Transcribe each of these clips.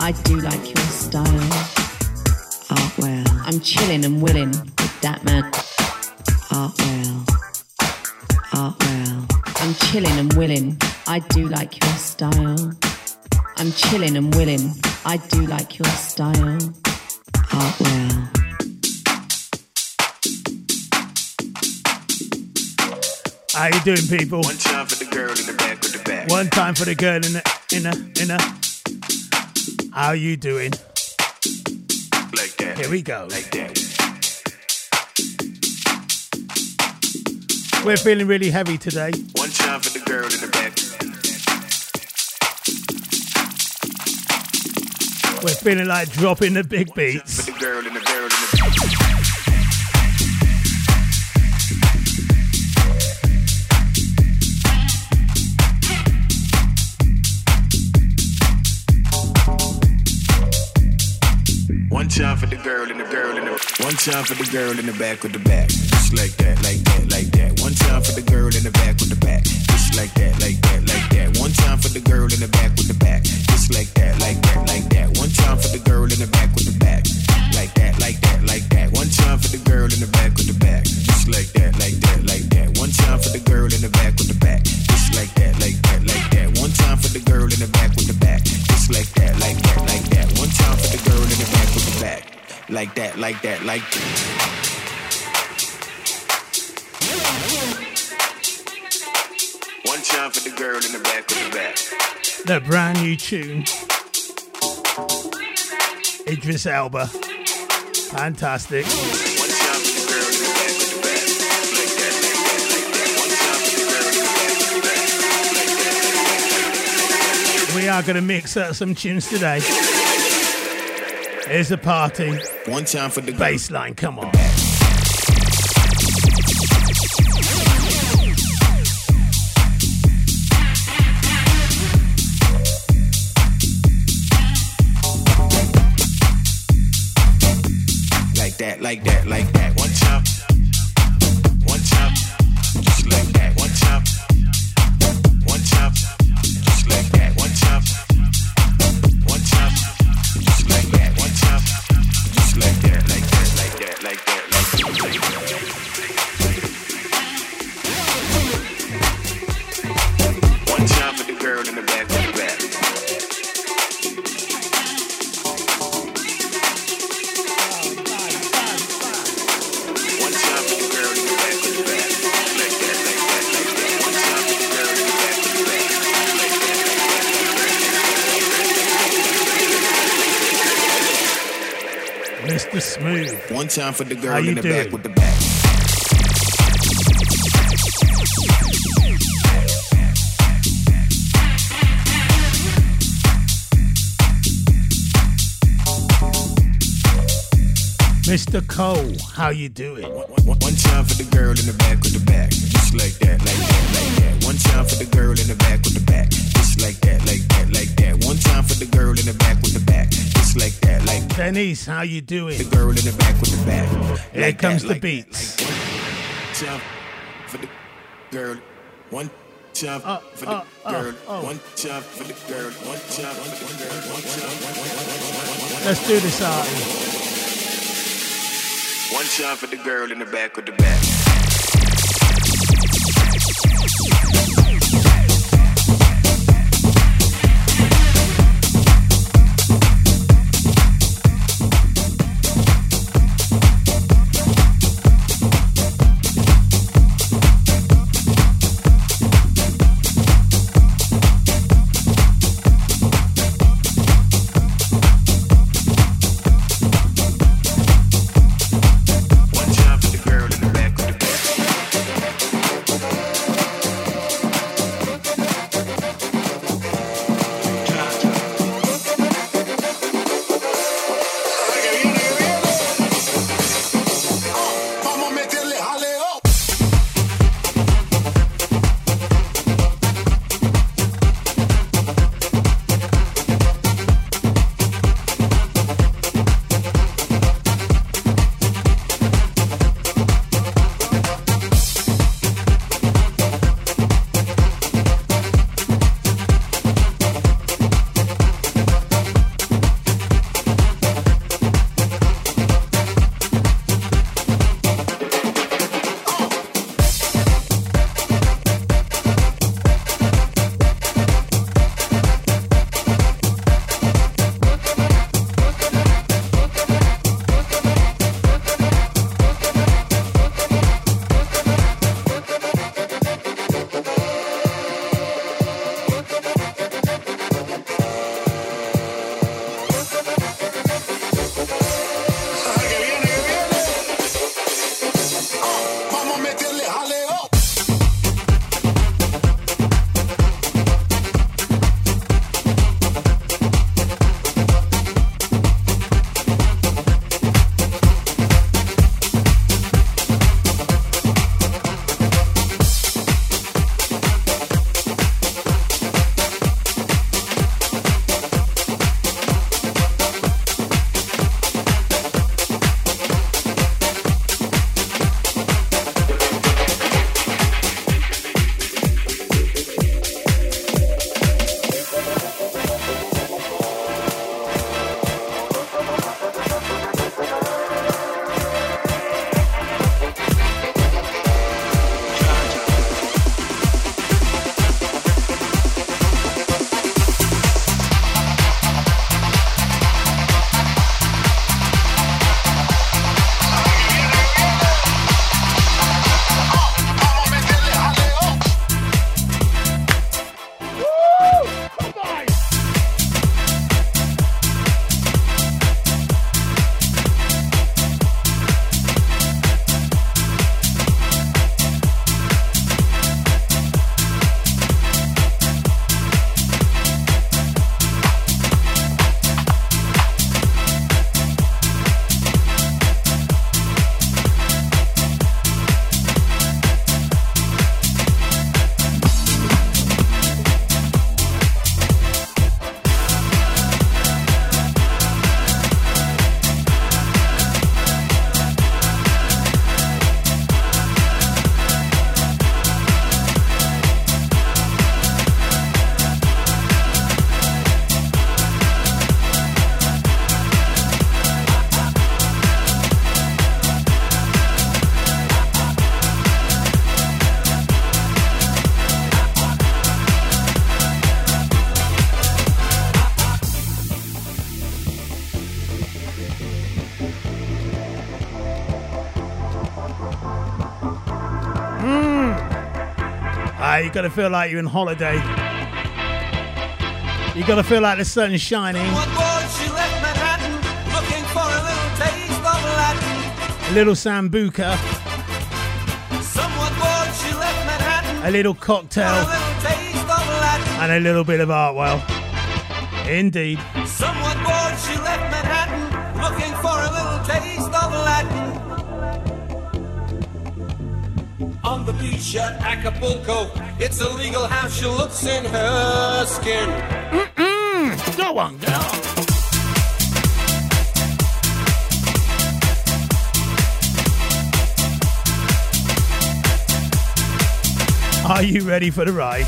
I do like your style. Art well. I'm chilling and willing with that man. Art well. Art well. I'm chilling and willing. I do like your style. I'm chilling and willing. I do like your style. Art well. How you doing, people? One time for the girl in the back with the back. One time for the girl in the in the in the. How you doing? Like that. Here we go. Like that. We're feeling really heavy today. One time for the girl in the back. We're feeling like dropping the big beats. Time for the girl in the girl in the One time for the girl in the back with the back. Just like that, like that, like that. One time for the girl in the back with the back. Just like that, like that, like that. One time for the girl in the back with the back. Just like that, like that, like that. One time for the girl in the back with the back. Like that, like that, like that. One time for the girl in the back with the back. Just like that, like that, like that. One time for the girl in Like that, like that, like that. One time for the girl in the back with the back. The brand new tune. Idris Elba. Fantastic. One time for the girl in the back with the back. Like that, like that, like that. One time for the girl in the back with the back. Like that, like that, like We are going to mix up some tunes today. Here's a party. One time for the. Baseline, come on. Like that, like that, like that. One time for the girl in the doing? back with the back. Mr. Cole, how you doing? One, one time for the girl in the back with the back. Just like that, like that, like that. One time for the girl in the back with the back. Just like that, like that, like that. One time for the girl in the back with the back. Just like that, like that. Denise, how you doing? The girl in the back with the back. Here Like comes that, the like that, beats. like one time for the girl. One time Uh, for the uh, uh, girl. oh. One time for the girl. One time for the girl. One time. One, one, one, one, one, one. Let's do this, Artie. One time for the girl in the back with the back. You gotta feel like you're on holiday. You gotta feel like the sun's shining. A little sambuca. A little cocktail. And a little bit of Artwell. Indeed. Somewhat bored, she left Manhattan looking for a little taste of Latin. On the beach at Acapulco, it's illegal how she looks in her skin. Mm-mm. Go on, girl. Are you ready for the ride?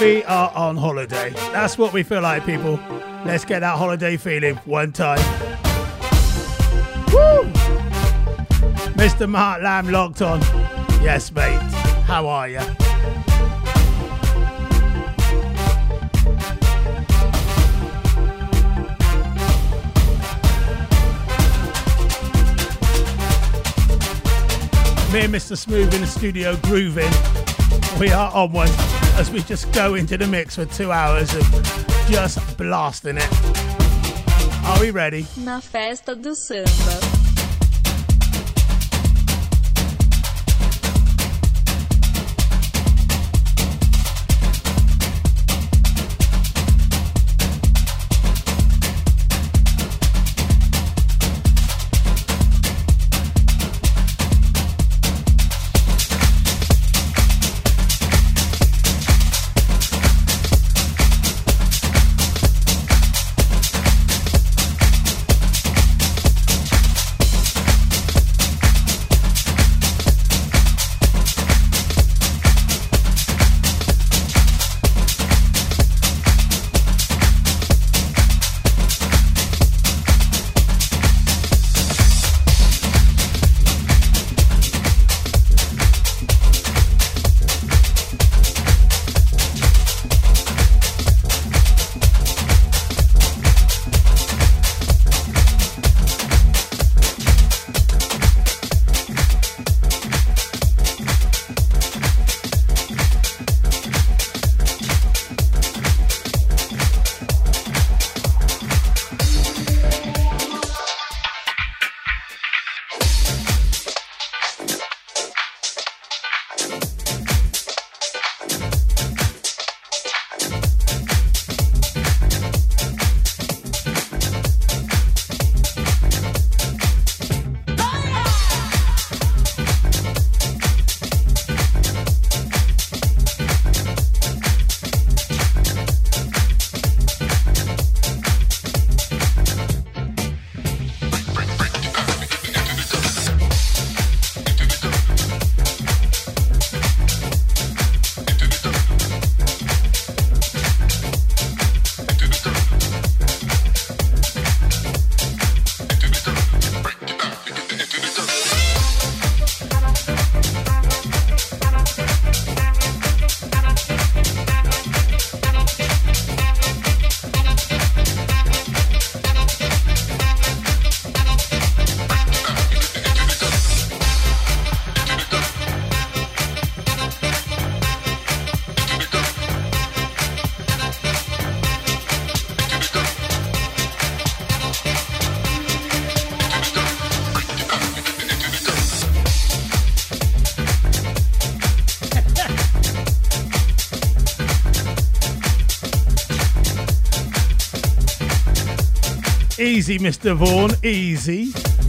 We are on holiday. That's what we feel like, people. Let's get that holiday feeling one time. Woo! Mr. Mark Lamb locked on. Yes, mate. How are you? Me and Mr. Smooth in the studio grooving. We are on one as we just go into the mix for two hours of just blasting it. Are we ready? Na festa do samba. Easy, Mr. Vaughan, easy.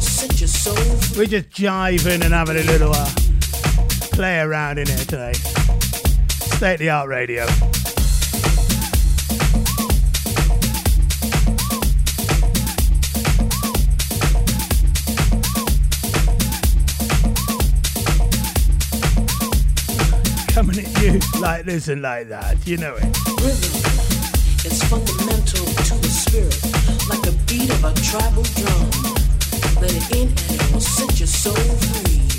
Set your soul free. We're just jiving and having a little uh, play around in here today. State of the art radio. Coming at you like this and like that, you know it. Let it in and it will set your soul free.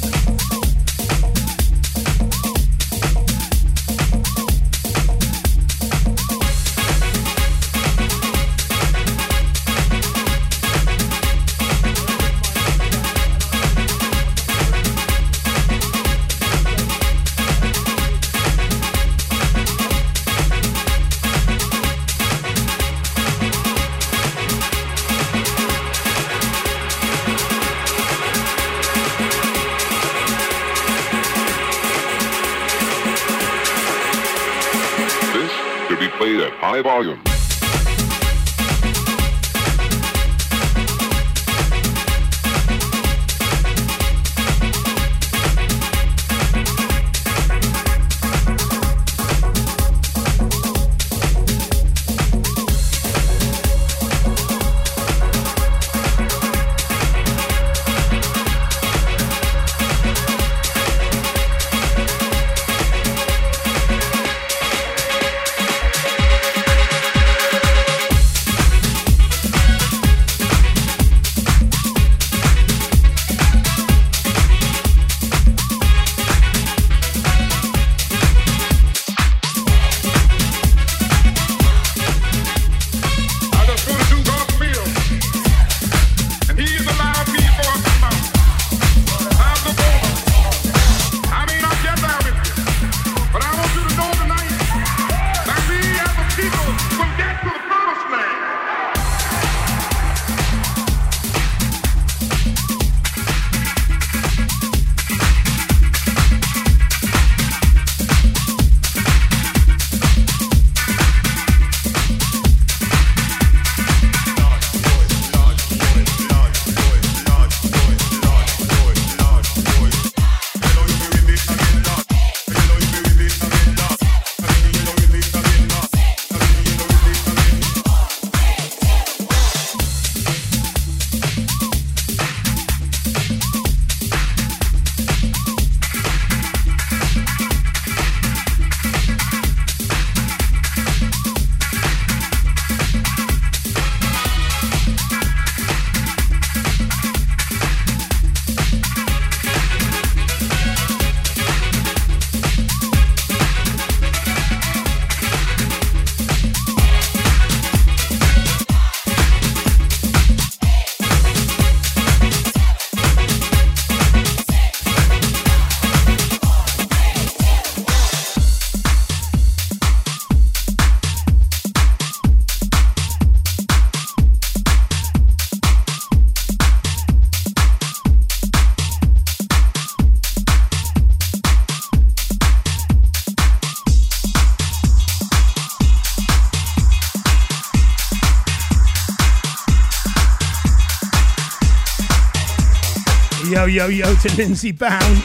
Yo, yo, to Lindsay Bound.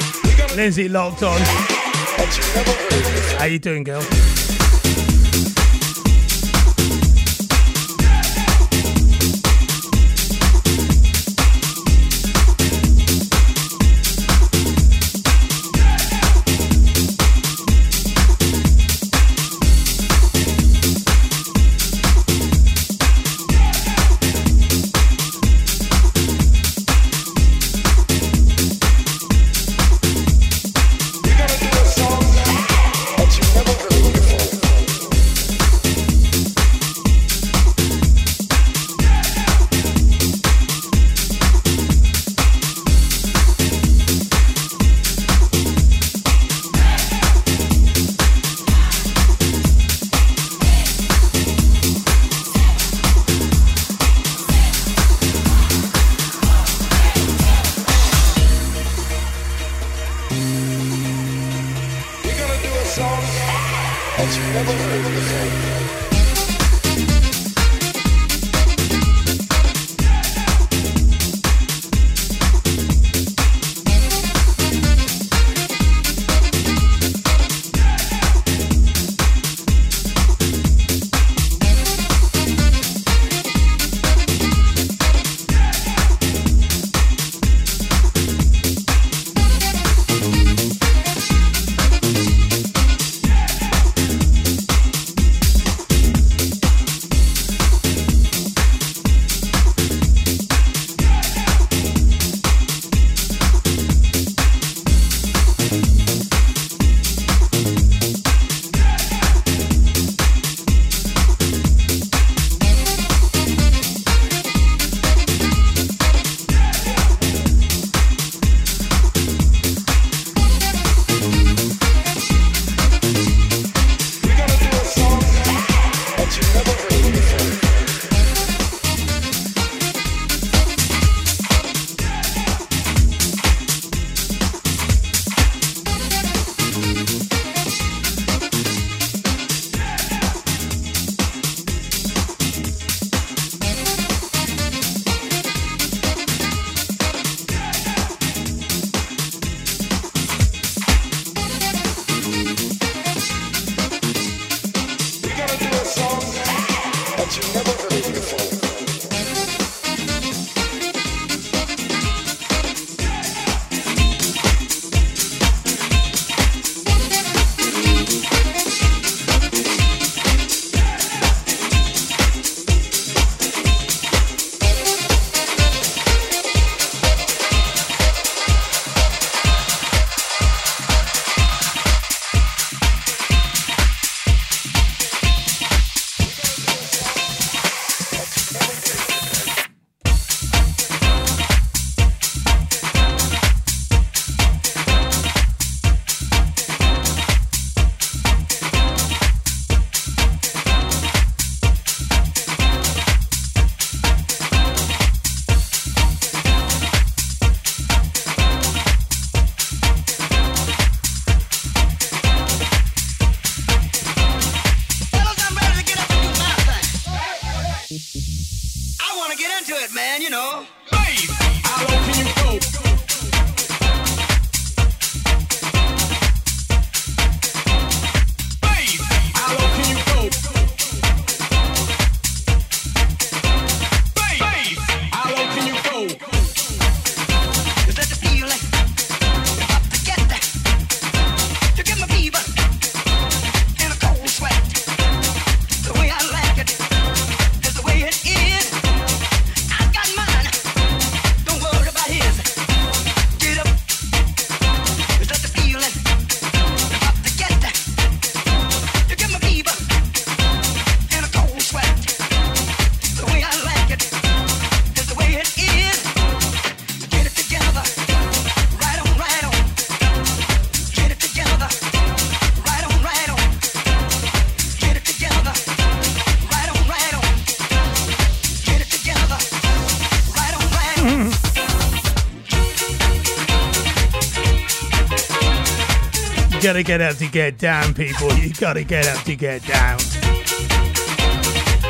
Lindsay locked on. How you doing, girl? Get up to get down, people. You gotta get up to get down.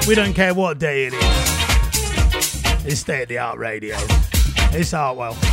We don't care what day it is. It's state of the art radio. It's Artwell.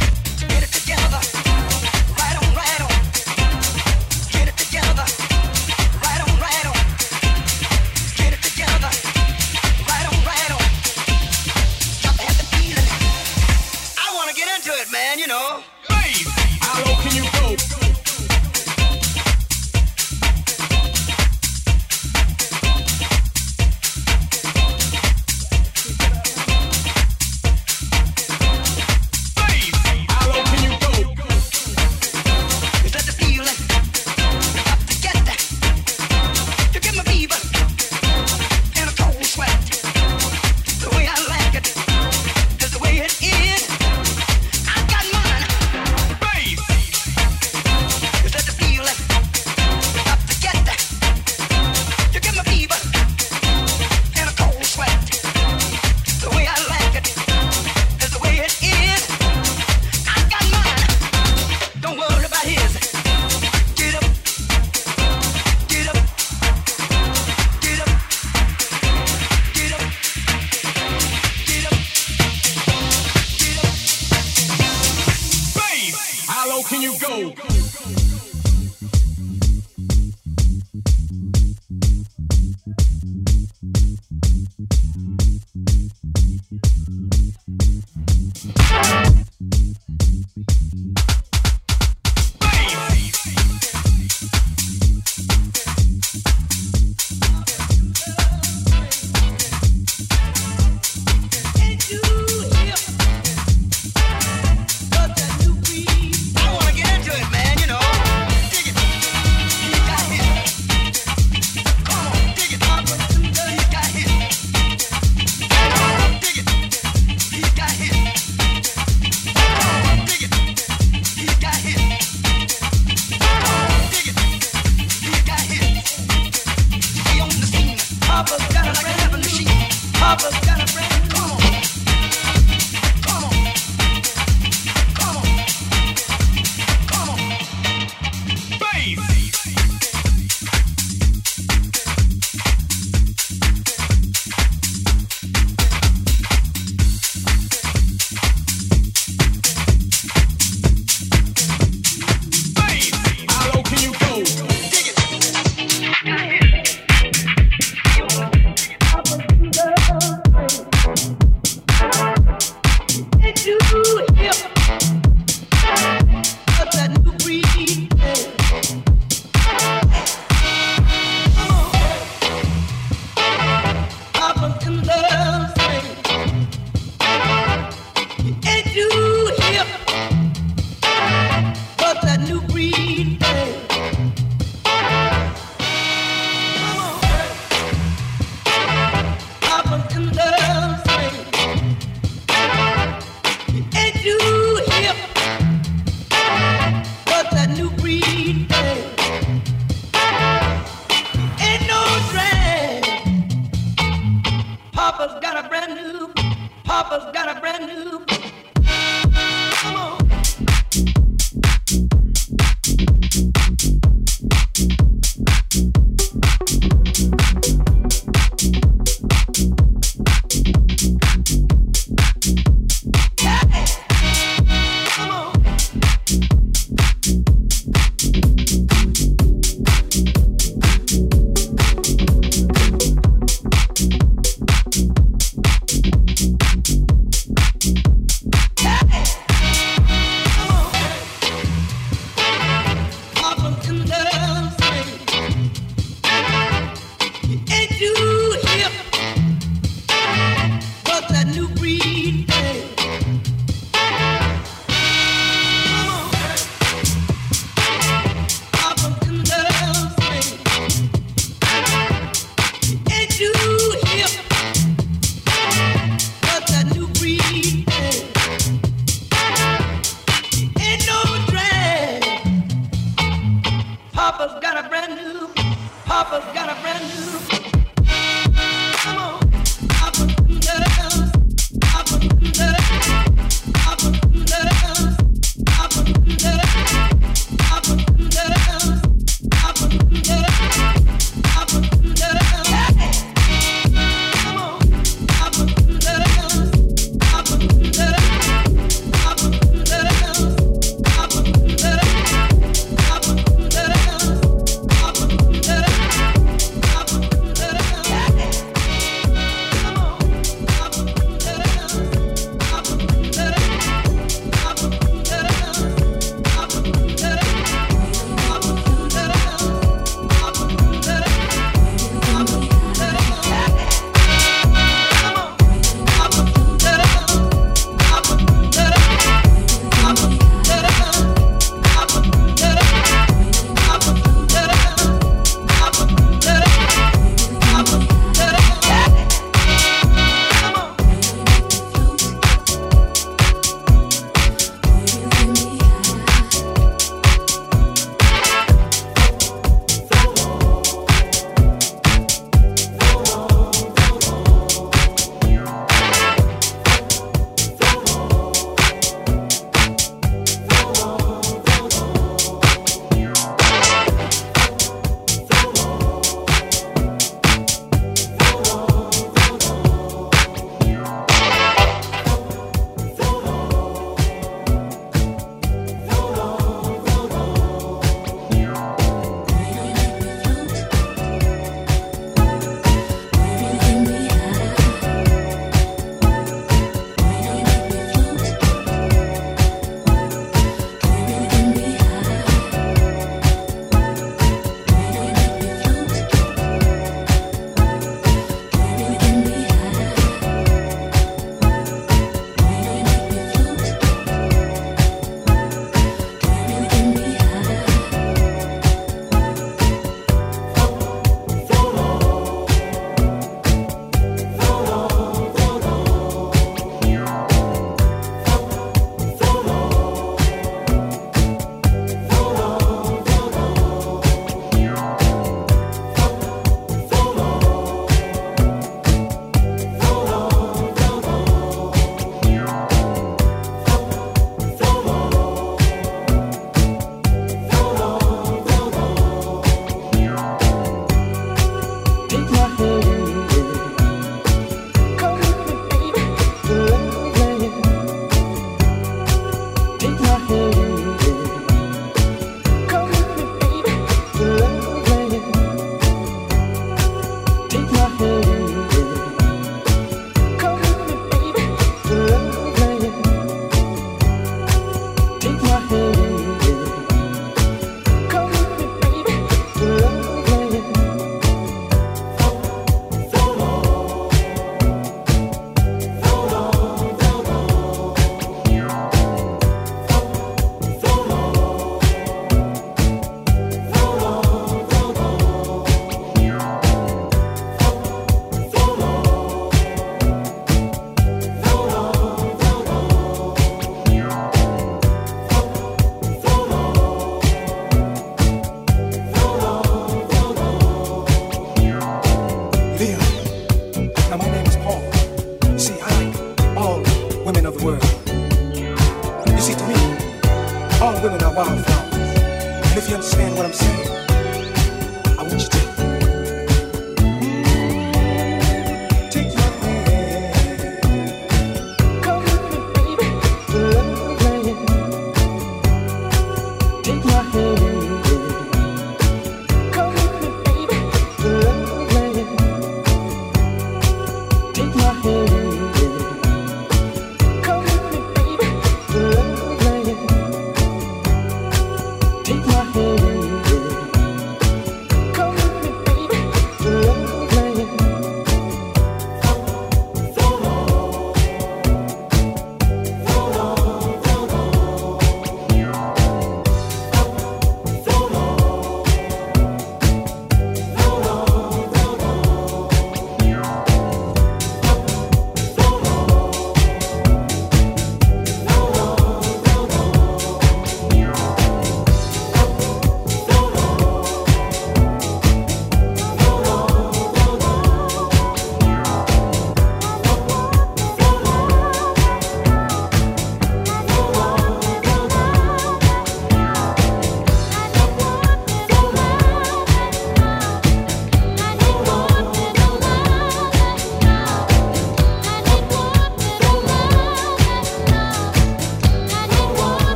Papa.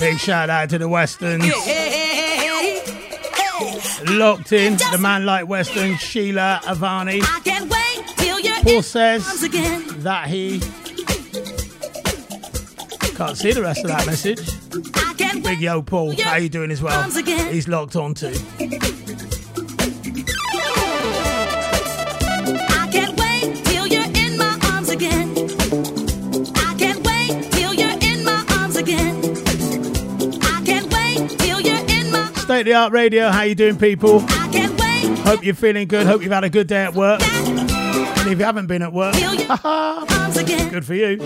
Big shout out to the Westerns. Locked in, the man like Western, Sheila Avani. Paul says that he can't see the rest of that message. Big yo, Paul, how you doing as well? He's locked on too. The Art Radio, how you doing, people? Hope you're feeling good. Hope you've had a good day at work. And if you haven't been at work, good for you.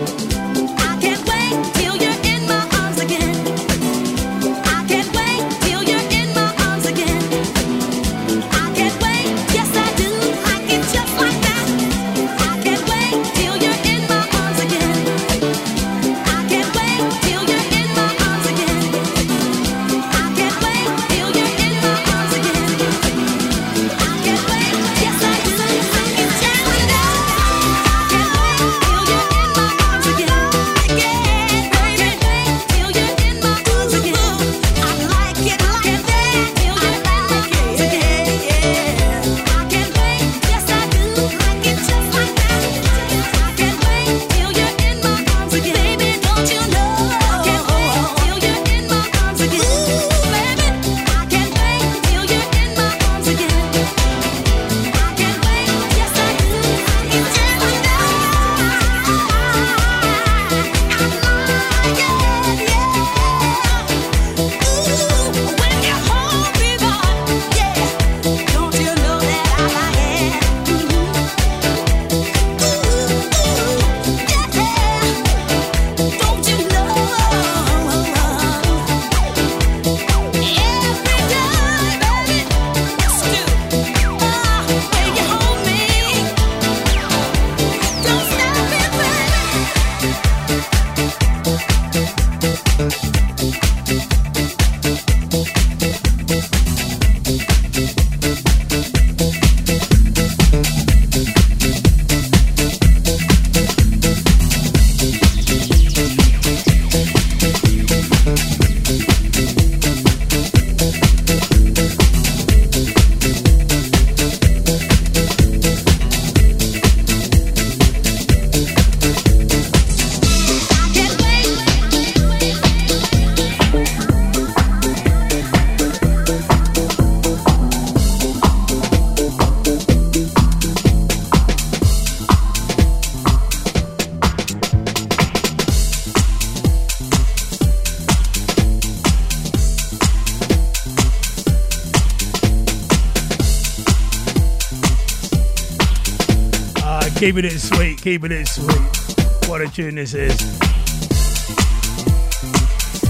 Keeping it sweet, keeping it sweet. What a tune this is.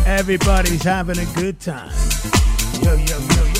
Everybody's having a good time. Yo, yo, yo,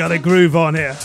got a groove on here.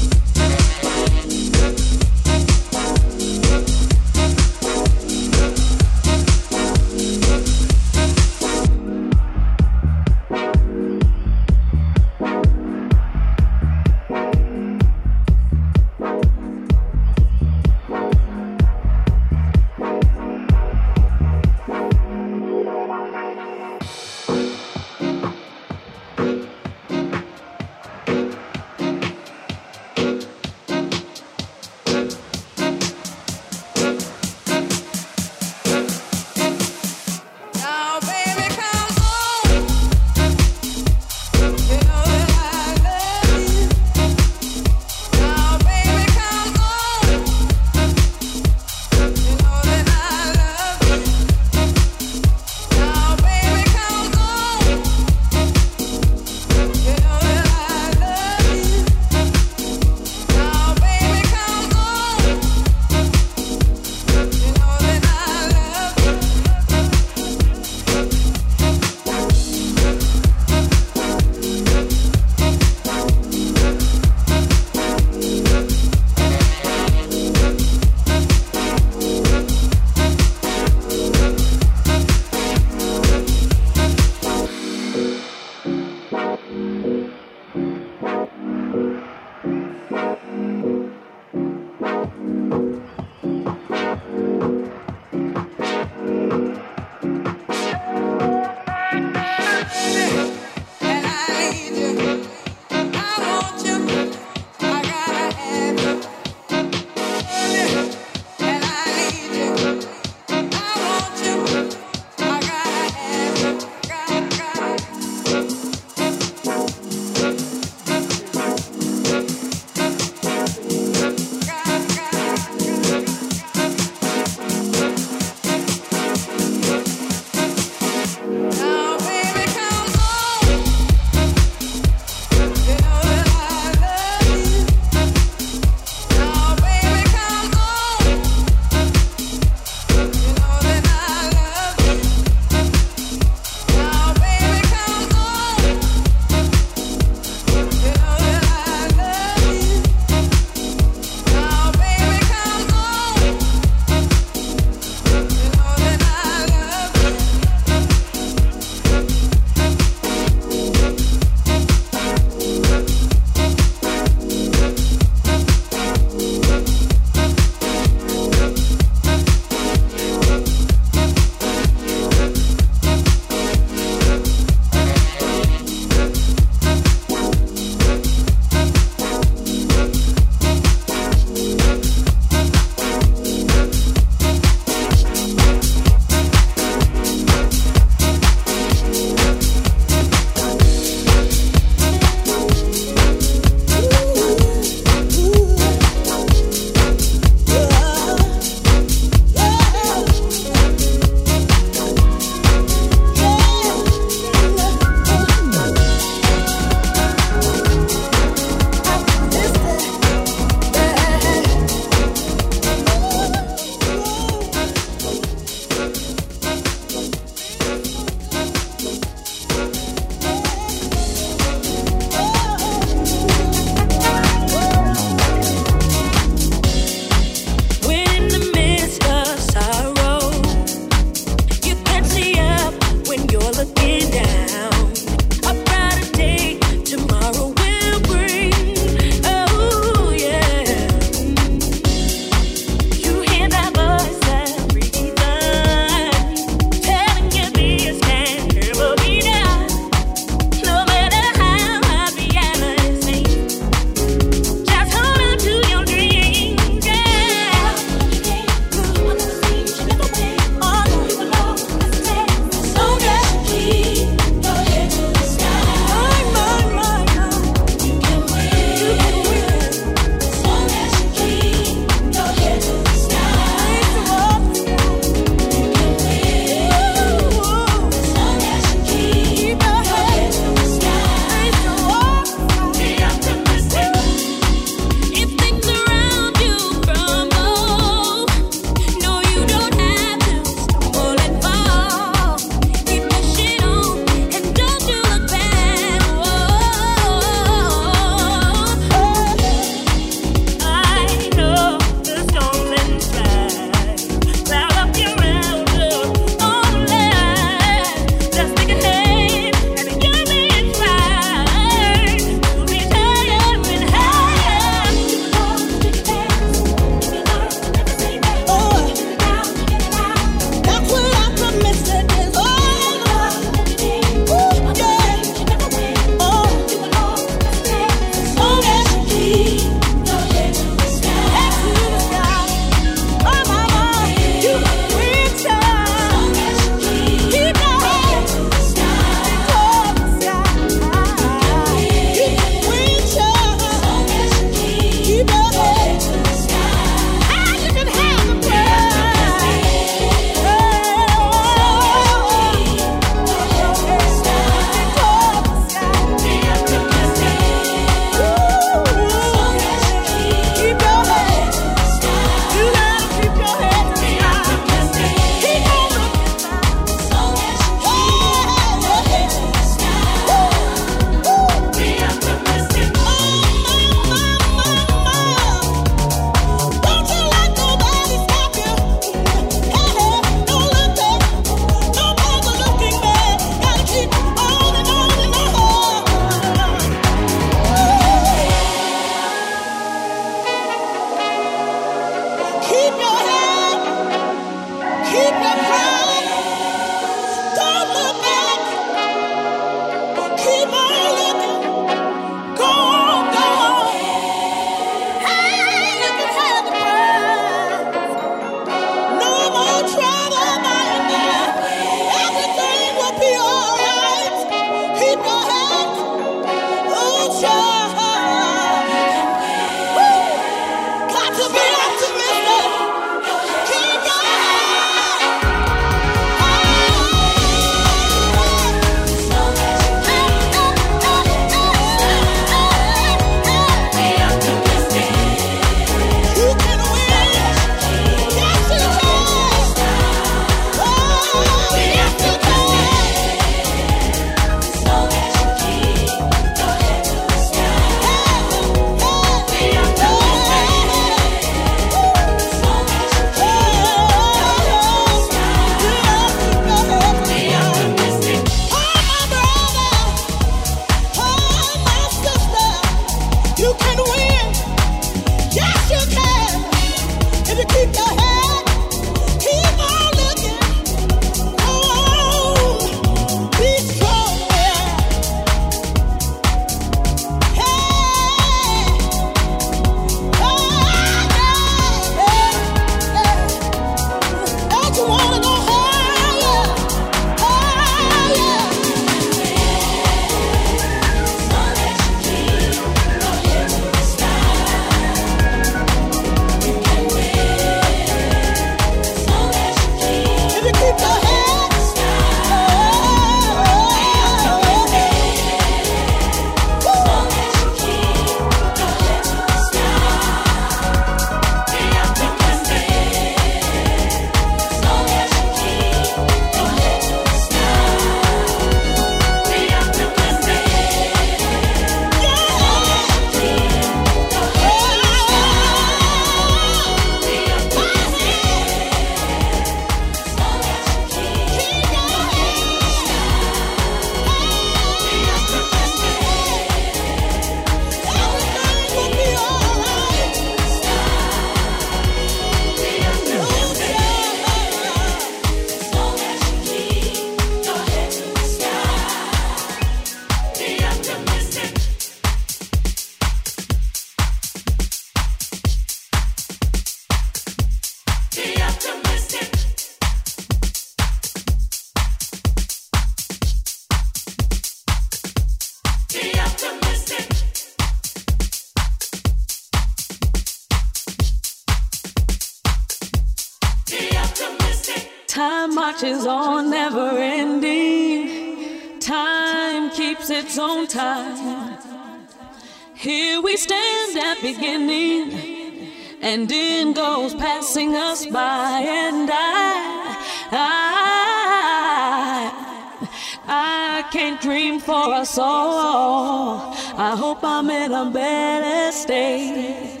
For us all. I hope I'm in a better state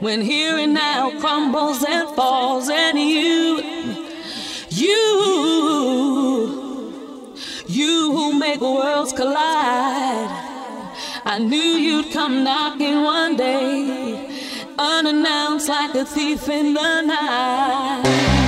when here and now crumbles and falls, and you, you, you who make worlds collide. I knew you'd come knocking one day, unannounced like a thief in the night.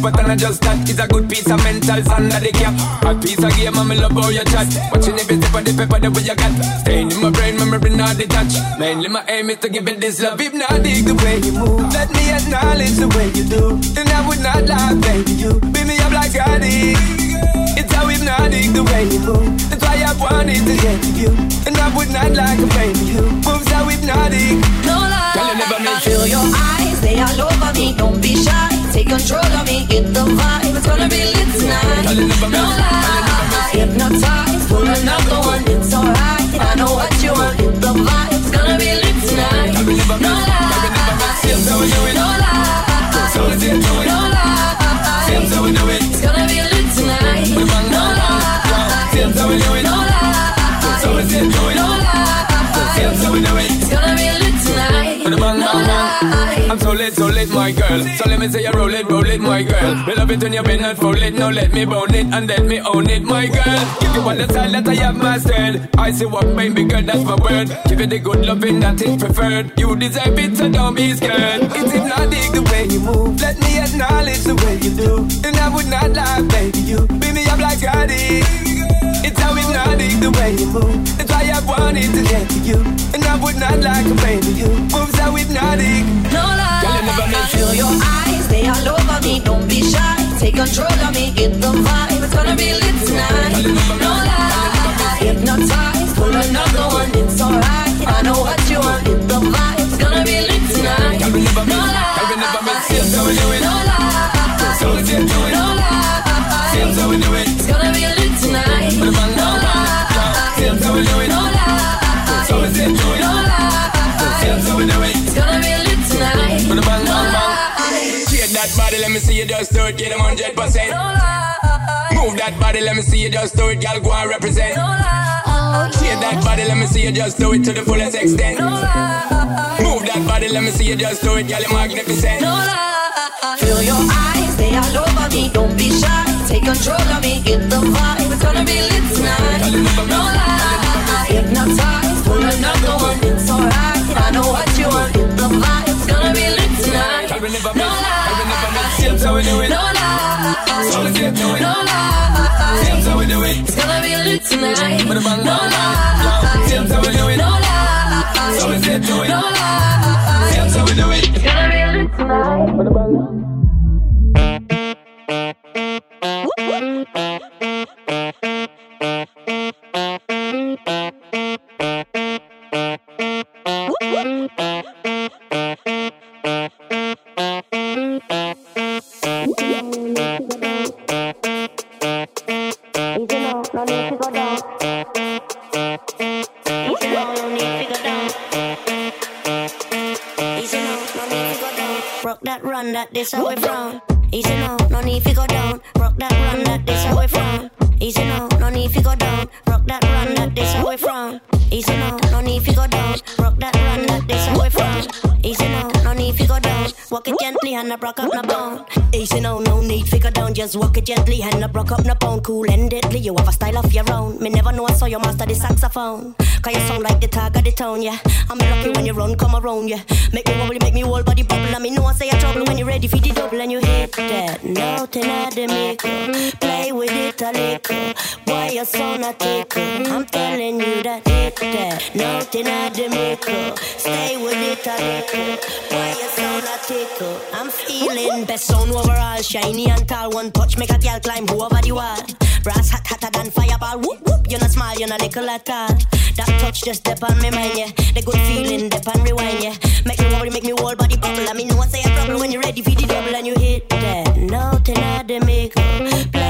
But I just that. It's a good piece of mental under the cap. A piece of game, I'm love how you chat. Watching every step of the paper, the way you got. Staying in my brain, my memory not detached. Mainly my aim is to give it this love. If not dig the way you move, let me acknowledge the way you do. Then I would not lie, baby. You beat me up like I did. It's how hypnotic the way you move. That's why I wanted to get to you. And I would not like a baby. You moves how hypnotic. No lie. Girl, you never miss Feel your eyes, they all over me. Don't be shy. Take control of me. Get the vibe. It's gonna be lit tonight. Girl, you never No lie. Hypnotized. Pull another one. It's alright. I know what you want. Get the vibe. It's gonna be lit tonight. Girl, you never No miss. Girl, you never miss. Same how we do. No lie. So let's get to it. No lie. How we do it. It's gonna be lit tonight. Put it on No now. Same how we do it. lie. No lie. So let's get to it. No lie. Same how we do it. It's gonna be lit tonight. Put it on No lie. I'm so lit, so lit, my girl. So let me say you roll it, roll it, my girl. We love it when you bend and fold it. Now let me bone it and let me own it, my girl. Give you all the style that I have mastered. I see what made me girl, that's my word. Give you the good loving that is preferred. You deserve it, so don't be scared. It's hypnotic the way you move. Let me acknowledge the way you do. And I would not lie, baby. You beat me up like I did. It's how hypnotic the way you move. That's why I wanted to get to you. And I would not like a baby. You moves how hypnotic. No lie. Girl, you never I feel your eyes, they all over me. Don't be shy. Take control of me. Get the vibe. It's gonna be lit tonight. No lie. Hypnotized. Pull another one. It's alright. I know what you want. Get the vibe. It's gonna be lit tonight. Girl, we never No lie. Girl, we never miss. Same how we do it. No lie. So to it. No lie. Same how we do it. It's gonna be lit tonight. Put it on No lie. How we do it. No lie. So let's get it. No lie. How we do it. It's gonna be lit tonight. Put it on No lie. Shake that body, let me see you just do it, get them hundred percent. No lie. Move that body, let me see you just do it, girl, go and represent. No lie. Shake that body, let me see you just do it to the fullest extent. No lie. Move that body, let me see you just do it, girl, you're magnificent. No lie. Feel your eyes, they all over me. Don't be shy. Take control of me. Get the vibe. It's gonna be lit tonight. No lie. Hypnotized. Pull another one. It's alright. I know what you want. Get the vibe. It's gonna be lit tonight. Girl, we never No miss, girl, we never miss. lie. Same how we do it. No lie. So let's get to it. No lie. Same how we do it. It's gonna be lit tonight. Put it on No now. lie. Same how we do it. No lie. So let's get to it. No lie. Same how we do it. It's gonna be lit tonight. Put it on now. Rock run that this how we from. Easy now, no need to go down. Rock that run that this how we from. Easy now, no need to go down. Rock that run that this how we from. Easy now, no need to go down. Rock that run that this how we from. Easy now, no need to go down. Walk it gently and I broke up no bone. Easy now, no need go down. Just walk it gently and I broke up no bone. Cool and deadly, you have a style of your own. Me never know I saw you master the saxophone. Cause you sound like the tag of the town, yeah. I'm lucky when you run, come around, yeah. Make me wobble, make me whole body bubble. I me know I say a trouble when you're ready for the double and you hit that. Nothing at the maker. Play with it a little. Why you so not tickle? I'm telling you that hit that. Nothing at the maker. Stay with it a little. Why you so not tickle? I'm feeling best sound overall. Shiny and tall. One touch make a girl climb over the wall. Brass hot hotter than fireball. Whoop whoop. You're not small, you're not little at all. That touch just step on me mind, yeah. The good feeling, dip and rewind, yeah. Make me worry, make me whole body bubble. I mean, no one say a trouble when you're ready for the double and you hit that. Nothing at the maker. Play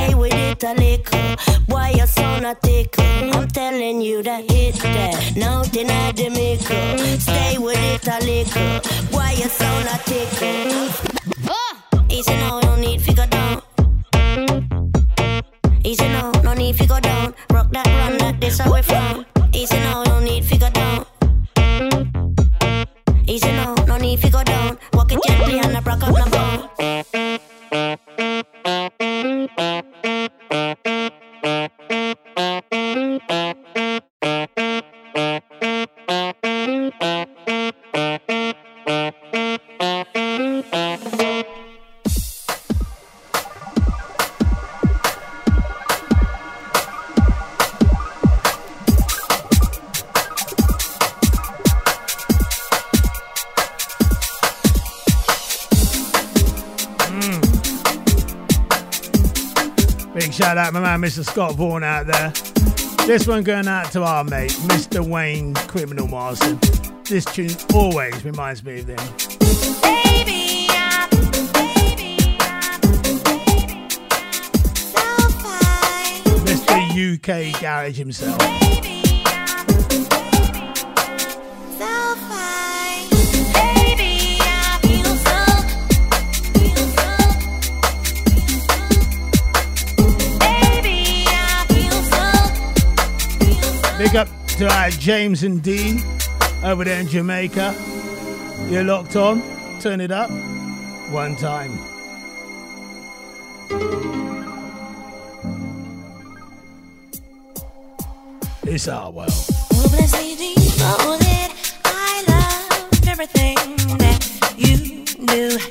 it a little. Why you so not tickle? I'm telling you that hit that. Nothing at the maker. Stay with it a little. Why you so not tickle? Uh! Easy now, no need figure down. Easy now, no need figure down. Rock that run that this away from. Easy now, no need figure down. Easy now, no need figure down. Walk it gently and I rock up no bone. Scott Vaughan out there. This one going out to our mate, Mr. Wayne Criminal Marson. This tune always reminds me of him. Baby, Mr. UK Garage himself. Big up to uh, James and Dean over there in Jamaica. You're locked on. Turn it up one time. It's our world. Oh, I loved everything that you knew.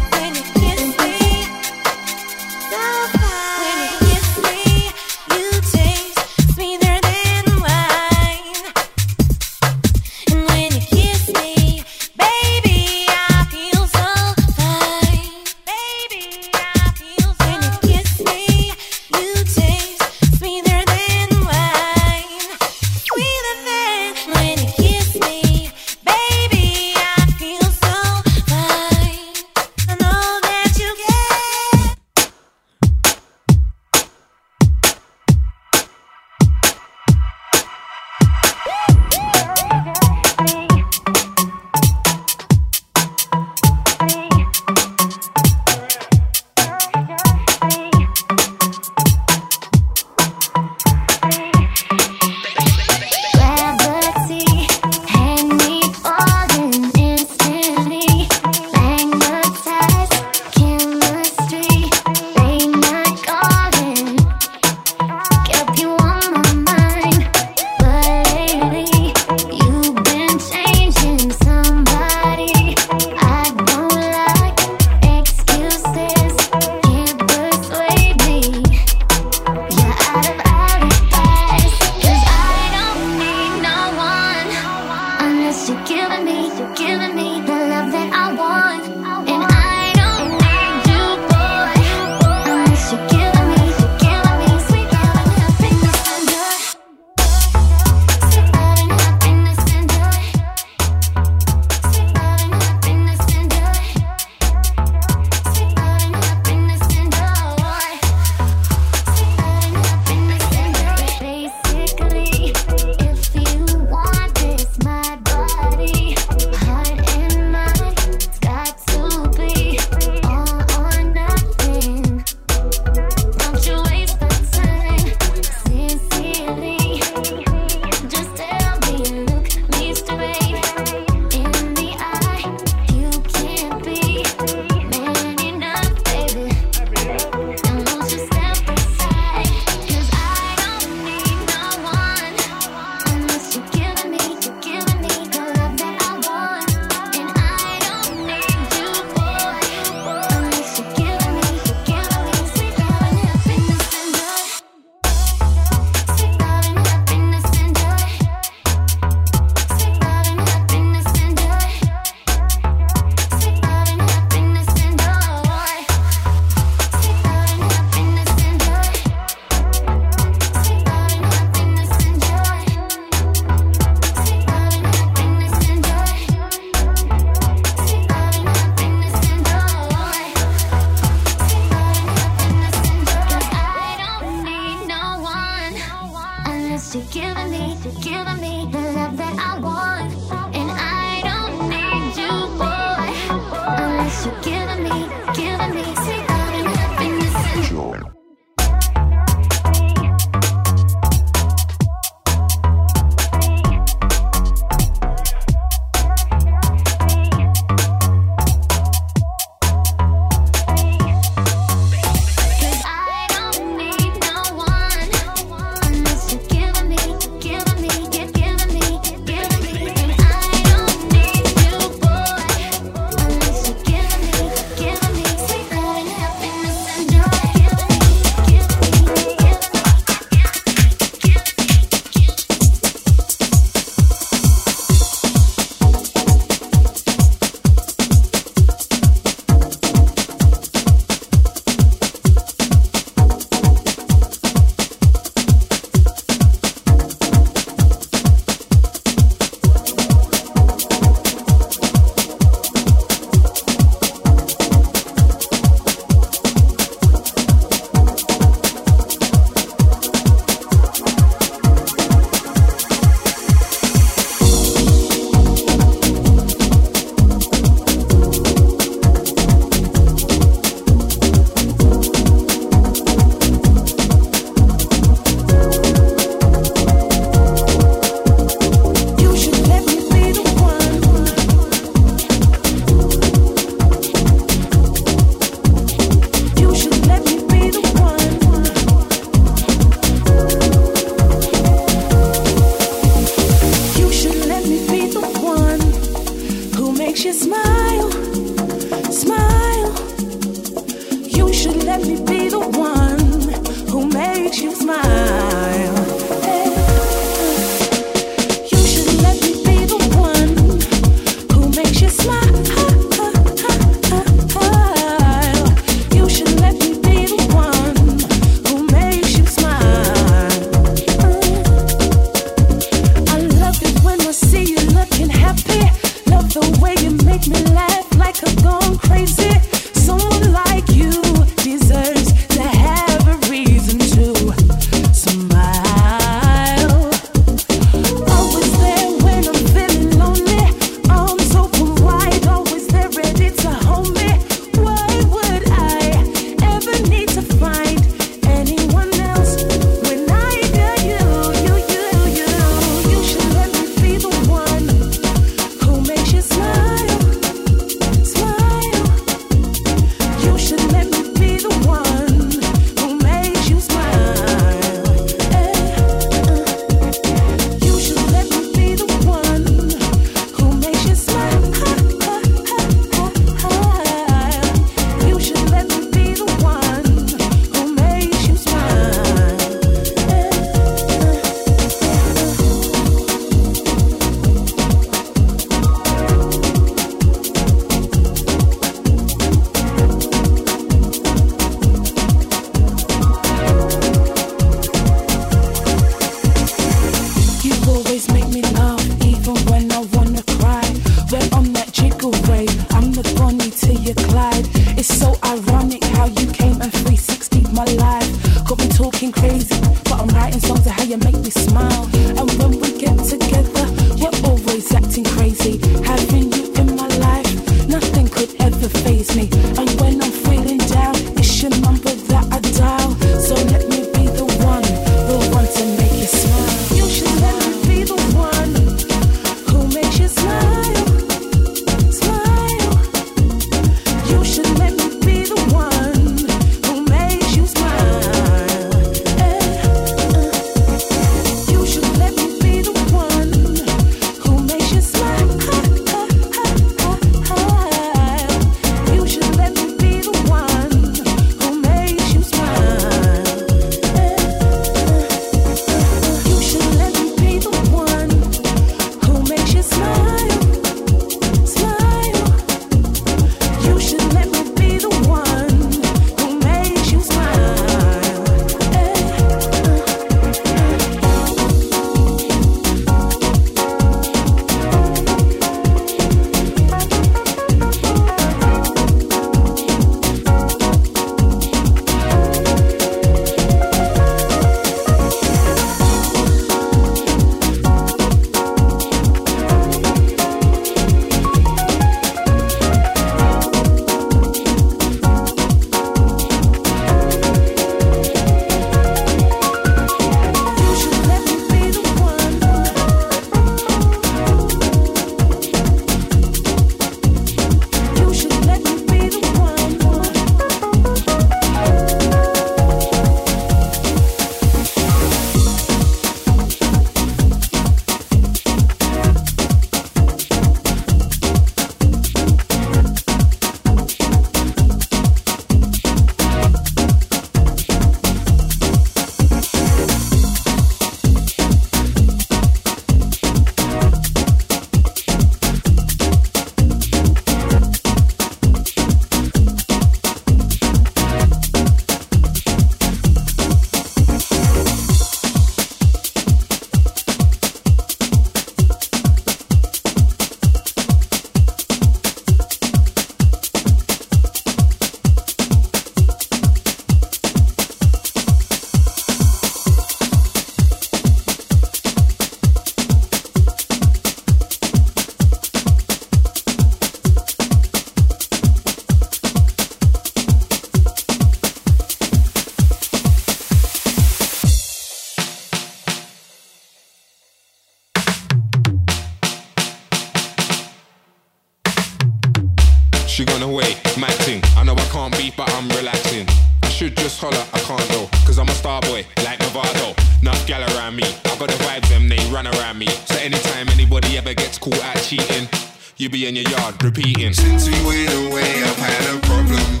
Away, thing. I know I can't beat, but I'm relaxing. I should just holler, I can't though. Cause I'm a star boy, like Movado. Enough gal around me. I got the vibes, them, they run around me. So anytime anybody ever gets caught out cheating, you be in your yard repeating. Since we went away, I've had a problem.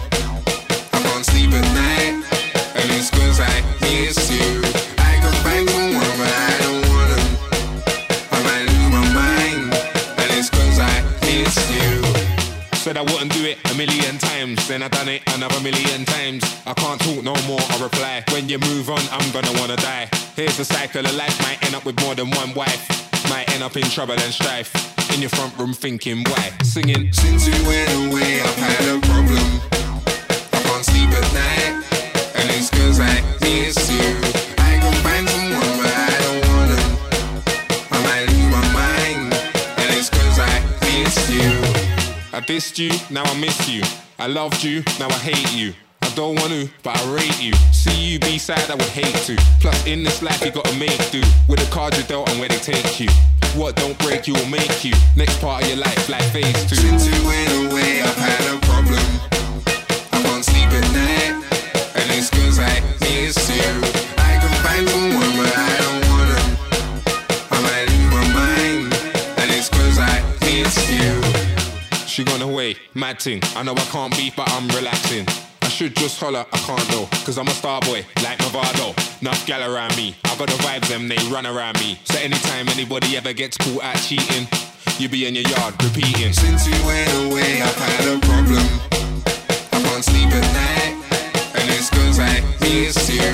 I can't sleep at night, and it's cause I miss you. Said I wouldn't do it a million times, then I done it another million times. I can't talk no more, I reply. When you move on, I'm gonna wanna die. Here's the cycle of life, might end up with more than one wife. Might end up in trouble and strife. In your front room thinking, why? Singing. Since you went away, I've had a problem. I can't sleep at night, and it's cause I miss you. I dissed you, now I miss you. I loved you, now I hate you. I don't want to, but I rate you. See you be sad, I would hate to. Plus, in this life, you gotta make do with the cards you dealt and where they take you. What don't break you will make you. Next part of your life, like phase two. Since you went away, I've had a problem. I can't sleep at night, and it's cause I miss you. I can find someone, but I She gone away, mad thing. I know I can't beat, but I'm relaxing. I should just holler, I can't though. Cause I'm a star boy, like Movado. Enough gal around me. I got the vibes, them, they run around me. So anytime anybody ever gets caught out cheating, you be in your yard repeating. Since you went away, I've had a problem. I can't sleep at night, and it's cause I miss you.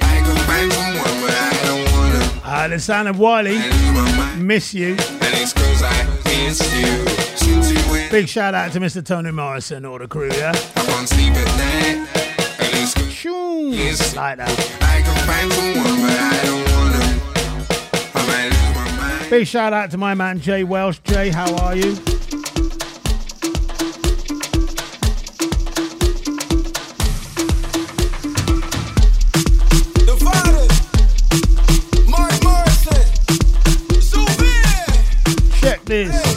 I can find someone, but I don't wanna. Ah, the sound of Wiley. Miss you. And it's cause I miss you. Since you went, Big shout out to Mr. Tony Morrison, all the crew, yeah? I can't sleep at night, and it's cause Shoo. Yes. Like that. I can find someone, but I don't wanna. I might lose my mind. Big shout out to my man Jay Welsh. Jay, how are you? The Vitals, Mark Morrison, Zubin. Check this.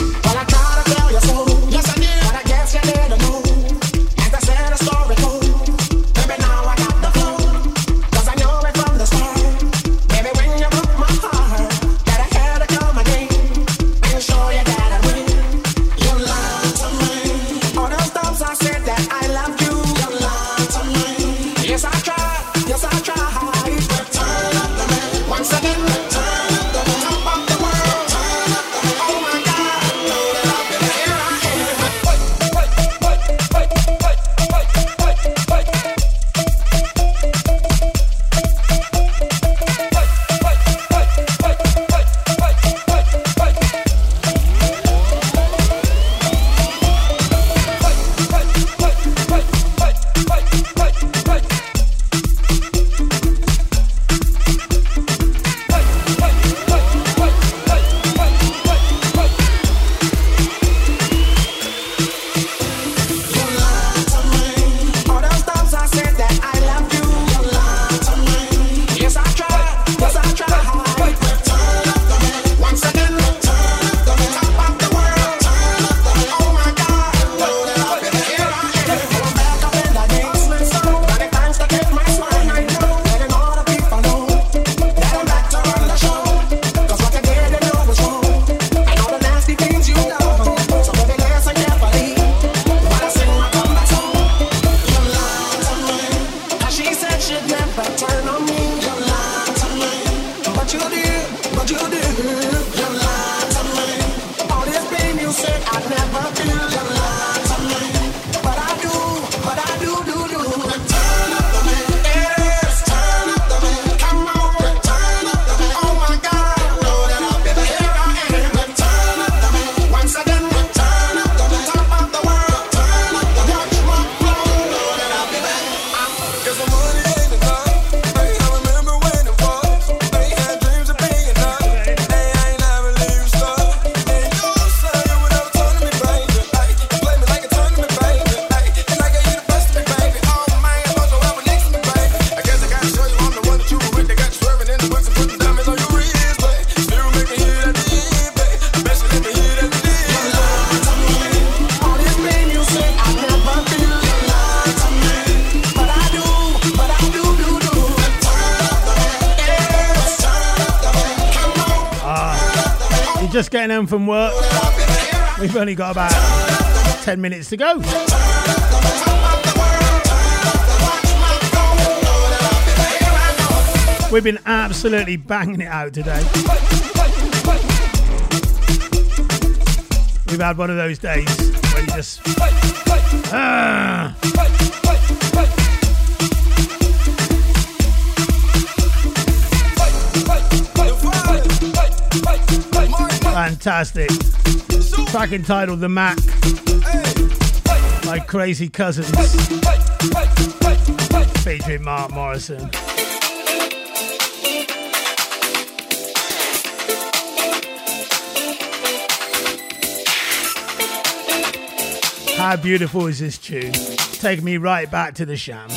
From work. We've only got about 10 minutes to go. We've been absolutely banging it out today. We've had one of those days where you just. Ah. Fantastic. Track entitled The Mack. My Crazy Cousinz. Featuring Mark Morrison. How beautiful is this tune? Take me right back to the sham.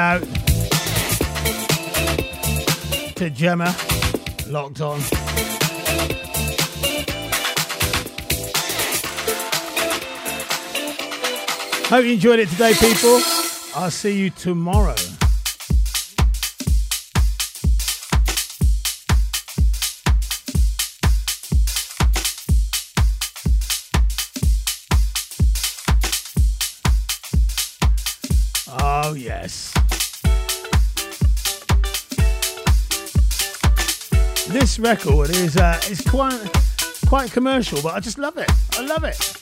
Out to Gemma, locked on. Hope you enjoyed it today, people. I'll see you tomorrow. Oh yes. This record is uh, is quite quite commercial, but I just love it. I love it.